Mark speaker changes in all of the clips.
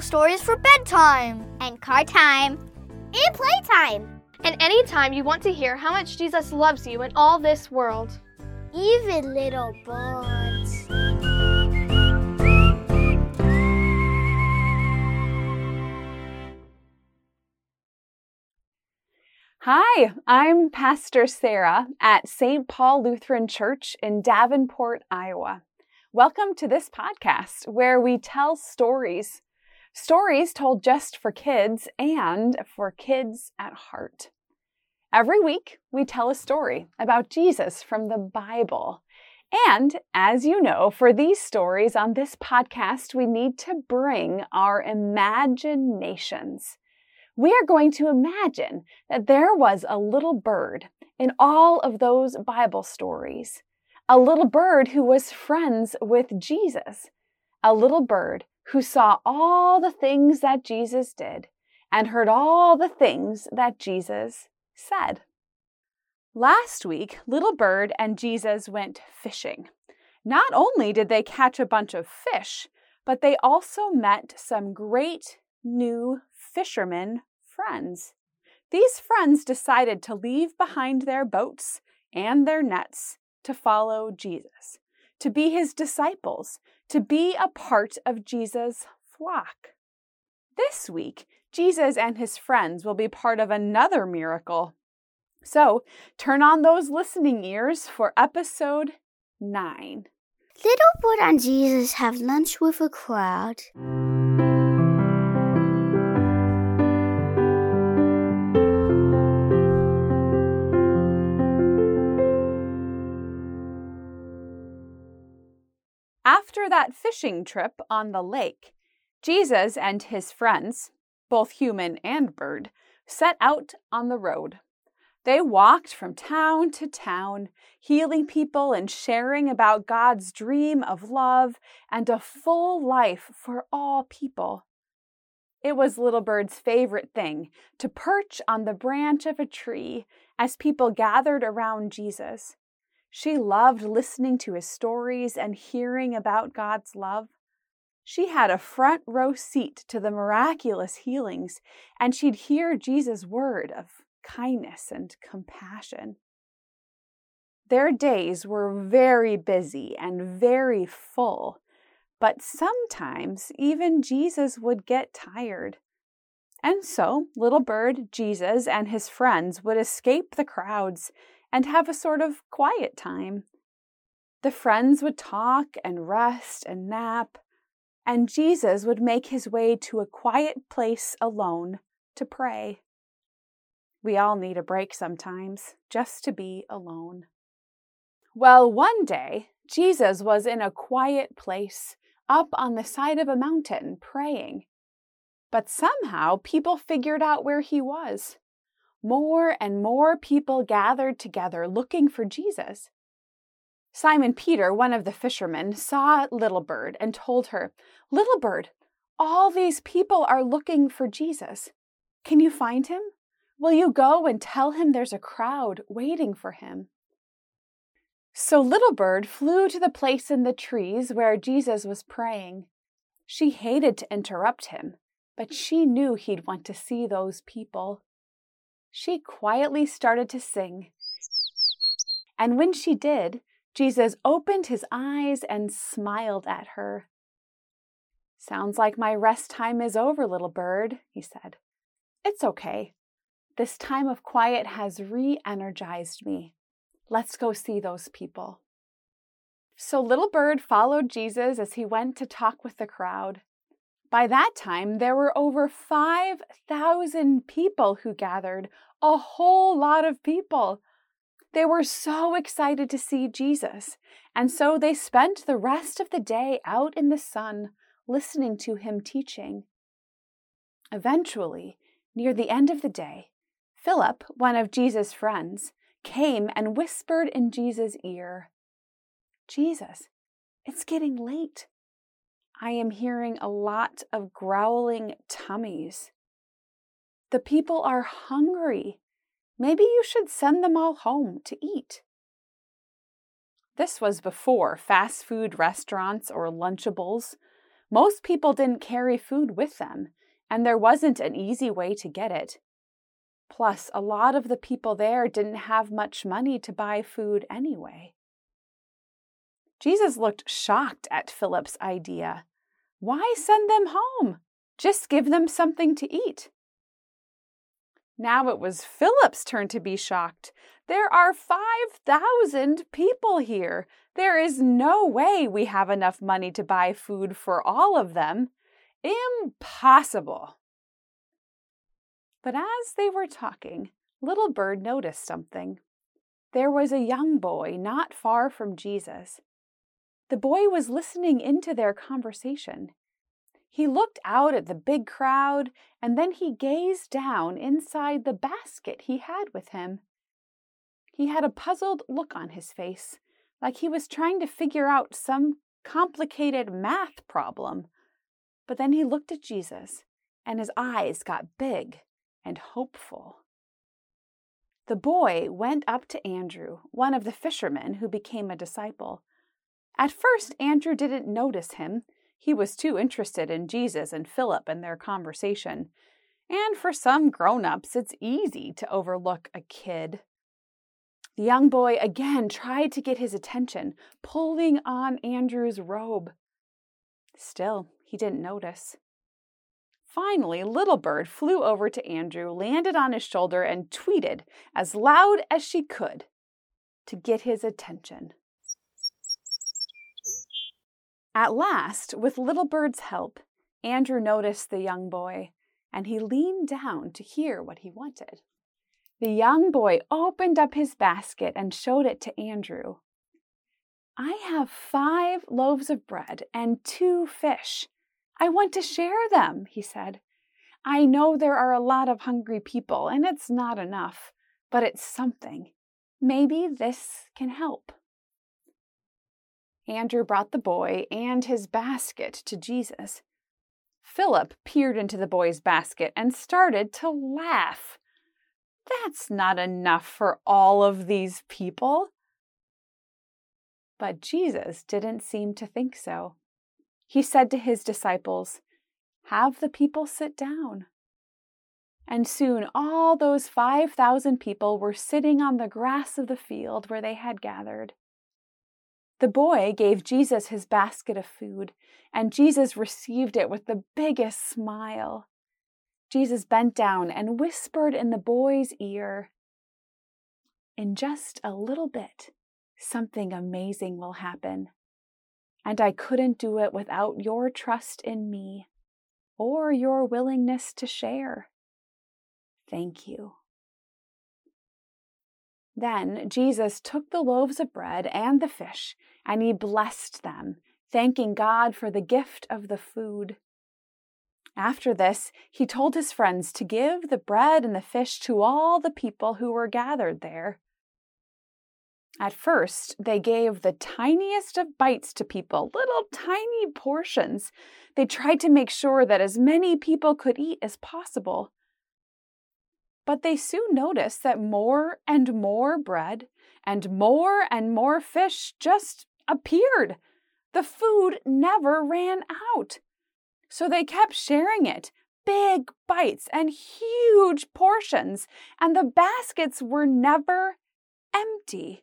Speaker 1: stories for bedtime,
Speaker 2: and car time,
Speaker 3: and playtime.
Speaker 4: And anytime you want to hear how much Jesus loves you in all this world.
Speaker 3: Even little birds.
Speaker 5: Hi, I'm Pastor Sarah at St. Paul Lutheran Church in Davenport, Iowa. Welcome to this podcast where we tell stories. Stories told just for kids and for kids at heart. Every week, we tell a story about Jesus from the Bible. And as you know, for these stories on this podcast, we need to bring our imaginations we are going to imagine that there was a little bird in all of those Bible stories, a little bird who was friends with Jesus, a little bird who saw all the things that Jesus did and heard all the things that Jesus said. Last week, Little Bird and Jesus went fishing. Not only did they catch a bunch of fish, but they also met some great new fishermen friends. These friends decided to leave behind their boats and their nets to follow Jesus, to be his disciples, to be a part of Jesus' flock. This week, Jesus and his friends will be part of another miracle. So turn on those listening ears for episode 9.
Speaker 2: Little Bird and Jesus have lunch with a crowd.
Speaker 5: After that fishing trip on the lake, Jesus and his friends, both human and bird, set out on the road. They walked from town to town, healing people and sharing about God's dream of love and a full life for all people. It was Little Bird's favorite thing to perch on the branch of a tree as people gathered around Jesus. She loved listening to his stories and hearing about God's love. She had a front row seat to the miraculous healings, and she'd hear Jesus' word of kindness and compassion. Their days were very busy and very full, but sometimes even Jesus would get tired. And so, little bird Jesus and his friends would escape the crowds and have a sort of quiet time. The friends would talk and rest and nap, and Jesus would make his way to a quiet place alone to pray. We all need a break sometimes, just to be alone. Well, one day, Jesus was in a quiet place up on the side of a mountain praying. But somehow people figured out where he was. More and more people gathered together looking for Jesus. Simon Peter, one of the fishermen, saw Little Bird and told her, Little Bird, all these people are looking for Jesus. Can you find him? Will you go and tell him there's a crowd waiting for him? So Little Bird flew to the place in the trees where Jesus was praying. She hated to interrupt him, but she knew he'd want to see those people she quietly started to sing. And when she did, Jesus opened his eyes and smiled at her. Sounds like my rest time is over, little bird, he said. It's okay. This time of quiet has re energized me. Let's go see those people. So Little Bird followed Jesus as he went to talk with the crowd. By that time, there were over 5,000 people who gathered, a whole lot of people. They were so excited to see Jesus, and so they spent the rest of the day out in the sun listening to him teaching. Eventually, near the end of the day, Philip, one of Jesus' friends, came and whispered in Jesus' ear, Jesus, it's getting late. I am hearing a lot of growling tummies. The people are hungry. Maybe you should send them all home to eat. This was before fast food restaurants or Lunchables. Most people didn't carry food with them, and there wasn't an easy way to get it. Plus, a lot of the people there didn't have much money to buy food anyway. Jesus looked shocked at Philip's idea. Why send them home? Just give them something to eat. Now it was Philip's turn to be shocked. There are 5,000 people here. There is no way we have enough money to buy food for all of them. Impossible. But as they were talking, Little Bird noticed something. There was a young boy not far from Jesus. The boy was listening into their conversation. He looked out at the big crowd and then he gazed down inside the basket he had with him. He had a puzzled look on his face, like he was trying to figure out some complicated math problem. But then he looked at Jesus and his eyes got big and hopeful. The boy went up to Andrew, one of the fishermen who became a disciple. At first, Andrew didn't notice him. He was too interested in Jesus and Philip and their conversation. And for some grown ups, it's easy to overlook a kid. The young boy again tried to get his attention, pulling on Andrew's robe. Still, he didn't notice. Finally, Little Bird flew over to Andrew, landed on his shoulder, and tweeted as loud as she could to get his attention. At last, with Little Bird's help, Andrew noticed the young boy, and he leaned down to hear what he wanted. The young boy opened up his basket and showed it to Andrew. I have five loaves of bread and two fish. I want to share them, he said. I know there are a lot of hungry people, and it's not enough, but it's something. Maybe this can help. Andrew brought the boy and his basket to Jesus. Philip peered into the boy's basket and started to laugh. That's not enough for all of these people. But Jesus didn't seem to think so he said to his disciples, Have the people sit down. And soon all those 5,000 people were sitting on the grass of the field where they had gathered. The boy gave Jesus his basket of food, and Jesus received it with the biggest smile. Jesus bent down and whispered in the boy's ear, In just a little bit, something amazing will happen and I couldn't do it without your trust in me or your willingness to share. Thank you. Then Jesus took the loaves of bread and the fish, and he blessed them, thanking God for the gift of the food. After this, he told his friends to give the bread and the fish to all the people who were gathered there. At first, they gave the tiniest of bites to people, little tiny portions. They tried to make sure that as many people could eat as possible. But they soon noticed that more and more bread and more and more fish just appeared. The food never ran out. So they kept sharing it, big bites and huge portions, and the baskets were never empty.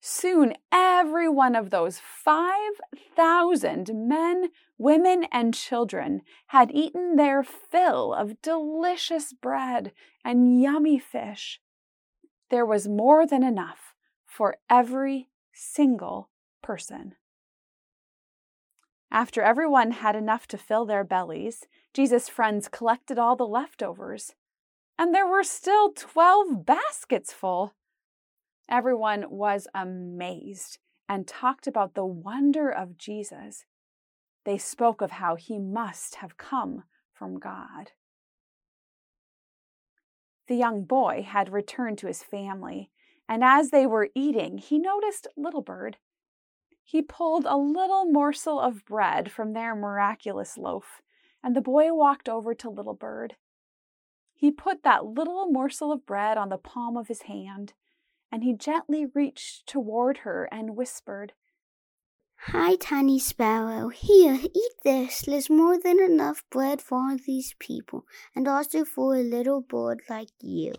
Speaker 5: Soon, every one of those 5,000 men, women, and children had eaten their fill of delicious bread and yummy fish. There was more than enough for every single person. After everyone had enough to fill their bellies, Jesus' friends collected all the leftovers. And there were still 12 baskets full. Everyone was amazed and talked about the wonder of Jesus. They spoke of how he must have come from God. The young boy had returned to his family, and as they were eating, he noticed Little Bird. He pulled a little morsel of bread from their miraculous loaf, and the boy walked over to Little Bird. He put that little morsel of bread on the palm of his hand and he gently reached toward her and whispered,
Speaker 2: Hi, tiny sparrow. Here, eat this. There's more than enough bread for all these people, and also for a little bird like you.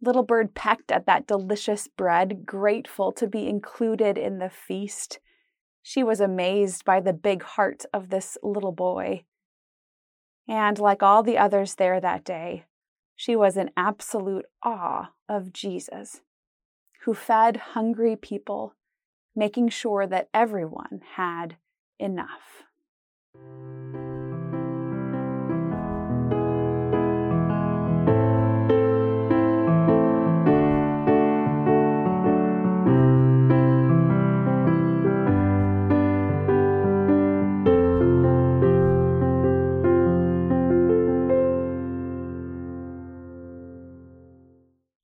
Speaker 5: Little Bird pecked at that delicious bread, grateful to be included in the feast. She was amazed by the big heart of this little boy. And like all the others there that day, she was in absolute awe of Jesus, who fed hungry people, making sure that everyone had enough.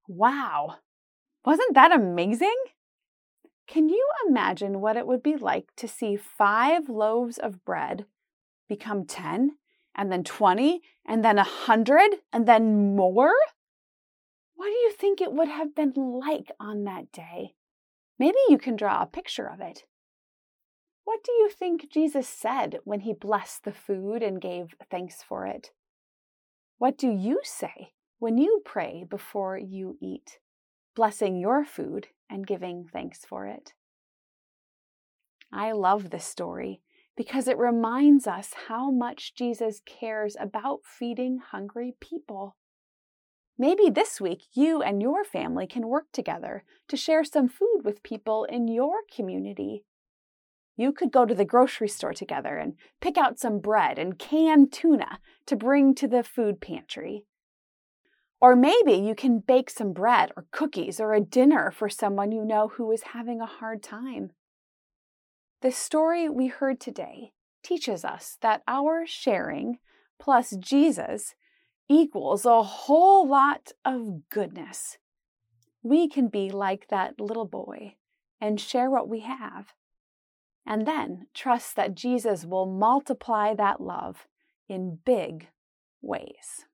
Speaker 5: Wow! Wasn't that amazing? Can you imagine what it would be like to see five loaves of bread become 10, and then 20, and then 100, and then more? What do you think it would have been like on that day? Maybe you can draw a picture of it. What do you think Jesus said when he blessed the food and gave thanks for it? What do you say when you pray before you eat, blessing your food and giving thanks for it? I love this story because it reminds us how much Jesus cares about feeding hungry people. Maybe this week you and your family can work together to share some food with people in your community. You could go to the grocery store together and pick out some bread and canned tuna to bring to the food pantry. Or maybe you can bake some bread or cookies or a dinner for someone you know who is having a hard time. The story we heard today teaches us that our sharing plus Jesus equals a whole lot of goodness. We can be like that little boy and share what we have, and then trust that Jesus will multiply that love in big ways.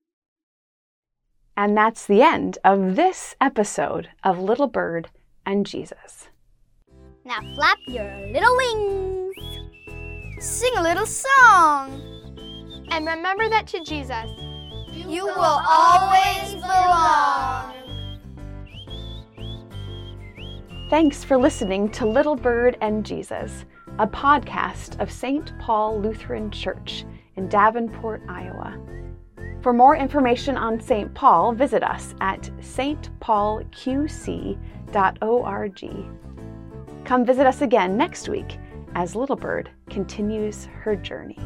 Speaker 5: And that's the end of this episode of Little Bird and Jesus.
Speaker 3: Now flap your little wings. Sing a little song.
Speaker 4: And remember that to Jesus,
Speaker 3: You will always belong.
Speaker 5: Thanks for listening to Little Bird and Jesus, a podcast of St. Paul Lutheran Church in Davenport, Iowa. For more information on St. Paul, visit us at stpaulqc.org. Come visit us again next week as Little Bird continues her journey.